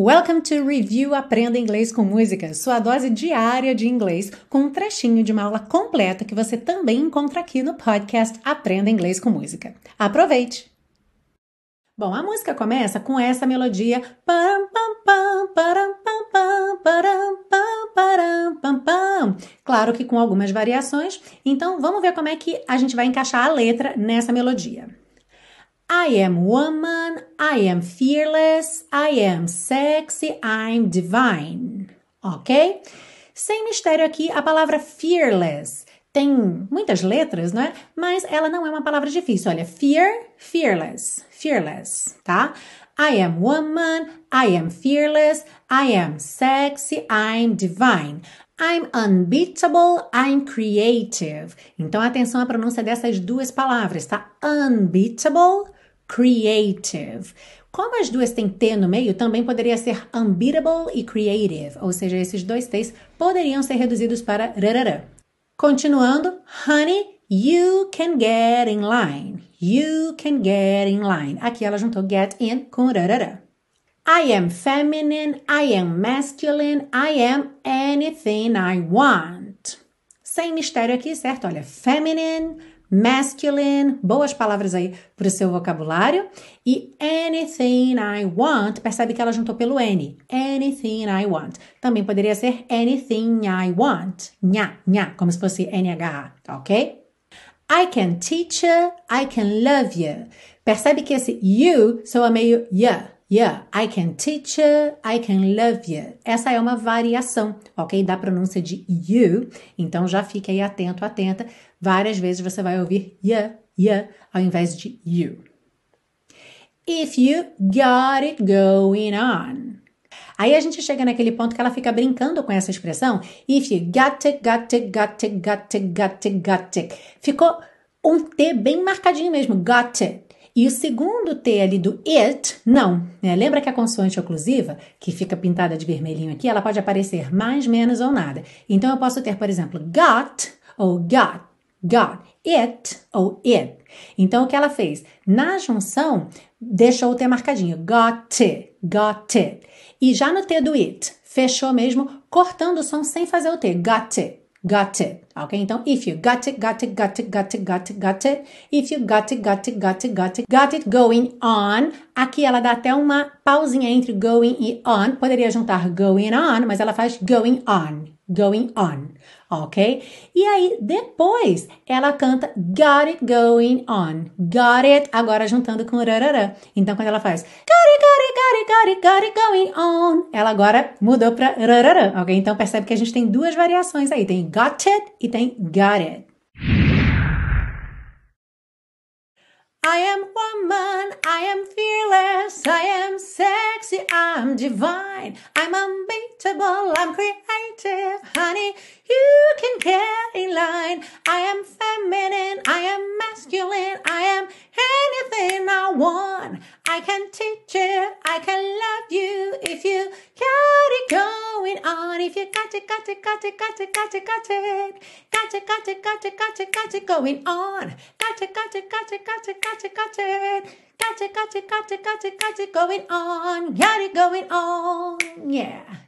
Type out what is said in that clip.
Welcome to Review Aprenda Inglês com Música, sua dose diária de inglês, com um trechinho de uma aula completa que você também encontra aqui no podcast Aprenda Inglês com Música. Aproveite! Bom, a música começa com essa melodia. Claro que com algumas variações. Então vamos ver como é que a gente vai encaixar a letra nessa melodia. I am woman, I am fearless, I am sexy, I'm divine. Ok? Sem mistério aqui, a palavra fearless tem muitas letras, não é? Mas ela não é uma palavra difícil. Olha, fear, fearless, fearless, tá? I am woman, I am fearless, I am sexy, I'm divine. I'm unbeatable, I'm creative. Então atenção à pronúncia dessas duas palavras, tá? Unbeatable creative. Como as duas têm T no meio, também poderia ser unbeatable e creative, ou seja, esses dois T's poderiam ser reduzidos para rarará. Continuando, honey, you can get in line. You can get in line. Aqui ela juntou get in com rarará. I am feminine, I am masculine, I am anything I want. Sem mistério aqui, certo? Olha, feminine, masculine, boas palavras aí para o seu vocabulário. E anything I want, percebe que ela juntou pelo N. Anything I want. Também poderia ser anything I want. Nha, nha, como se fosse NHA, ok? I can teach you, I can love you. Percebe que esse you soa meio yeah. Yeah, I can teach you, I can love you. Essa é uma variação, ok? Da pronúncia de you. Então já fique aí atento, atenta. Várias vezes você vai ouvir yeah, yeah, ao invés de you. If you got it going on. Aí a gente chega naquele ponto que ela fica brincando com essa expressão. If you got it, got it, got it, got it, got it, got it. Ficou um T bem marcadinho mesmo. Got it. E o segundo T ali do it, não. Né? Lembra que a consoante oclusiva, que fica pintada de vermelhinho aqui, ela pode aparecer mais, menos ou nada. Então eu posso ter, por exemplo, got ou got, got, it ou it. Então o que ela fez? Na junção, deixou o T marcadinho, got it, got it. E já no T do it, fechou mesmo, cortando o som sem fazer o T, got it. Got it. Ok? Então, if you got it, got it, got it, got it, got it, got it. If you got it, got it, got it, got it, got it going on. Aqui ela dá até uma pausinha entre going e on. Poderia juntar going on, mas ela faz going on. Going on. Ok? E aí, depois, ela canta got it going on. Got it, agora juntando com rarará. Então, quando ela faz got it, got it, got it, got it, got it going on, ela agora mudou para rarará. Ok? Então, percebe que a gente tem duas variações aí. Tem got it e tem got it. I am woman, I am fearless, I am sexy, I'm divine, I'm unbeatable, I'm creative, honey, you can get in line. I am feminine, I am masculine, I am anything I want. I can teach it, I can love you if you got it going on. If you got it, got it, got it, got it, got it, got it, got it, got it, got it, got it, got it going on. Got it, got it, got it, got it, got it, got it. Got it, got it, got it, got it, got it going on. Got it going on. Yeah.